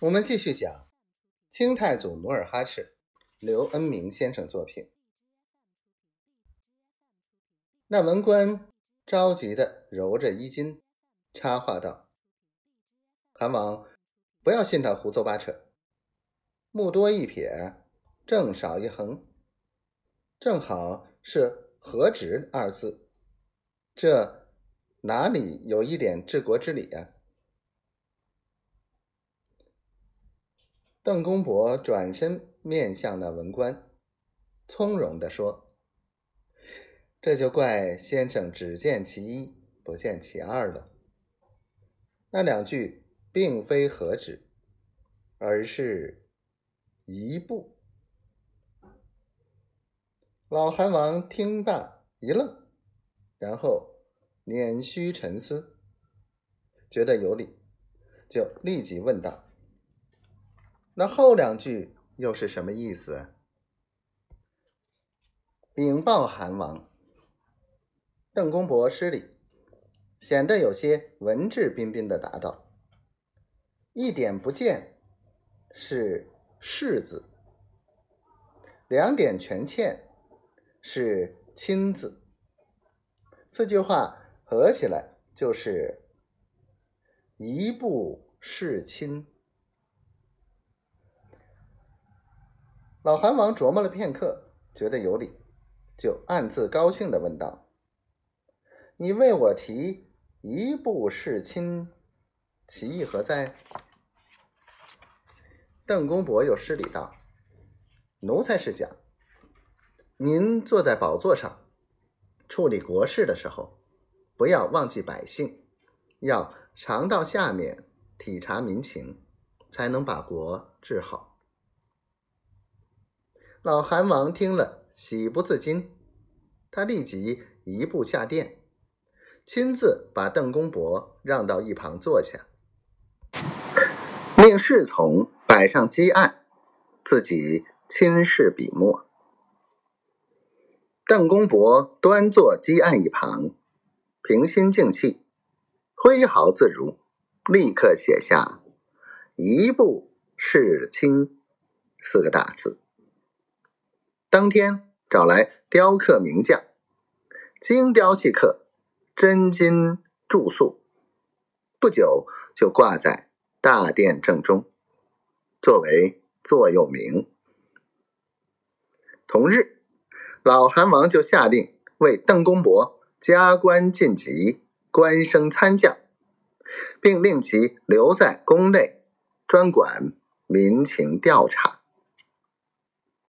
我们继续讲清太祖努尔哈赤，刘恩明先生作品。那文官着急的揉着衣襟，插话道：“韩王，不要信他胡诌八扯。目多一撇，正少一横，正好是何止二字，这哪里有一点治国之理啊？”邓公伯转身面向那文官，从容地说：“这就怪先生只见其一，不见其二了。那两句并非何止，而是一步。”老韩王听罢一愣，然后捻须沉思，觉得有理，就立即问道。那后两句又是什么意思？禀报韩王，邓公伯失礼，显得有些文质彬彬的答道：“一点不见，是世字；两点全欠，是亲字。四句话合起来就是一步是亲。”老韩王琢磨了片刻，觉得有理，就暗自高兴的问道：“你为我提一步侍亲，其意何在？”邓公伯又施礼道：“奴才是讲，您坐在宝座上处理国事的时候，不要忘记百姓，要常到下面体察民情，才能把国治好。”老韩王听了，喜不自禁，他立即一步下殿，亲自把邓公伯让到一旁坐下，命侍从摆上鸡案，自己亲试笔墨。邓公伯端坐鸡案一旁，平心静气，挥毫自如，立刻写下“一步是亲”四个大字。当天找来雕刻名匠，精雕细刻，真金铸塑，不久就挂在大殿正中，作为座右铭。同日，老韩王就下令为邓公伯加官晋级，官升参将，并令其留在宫内，专管民情调查。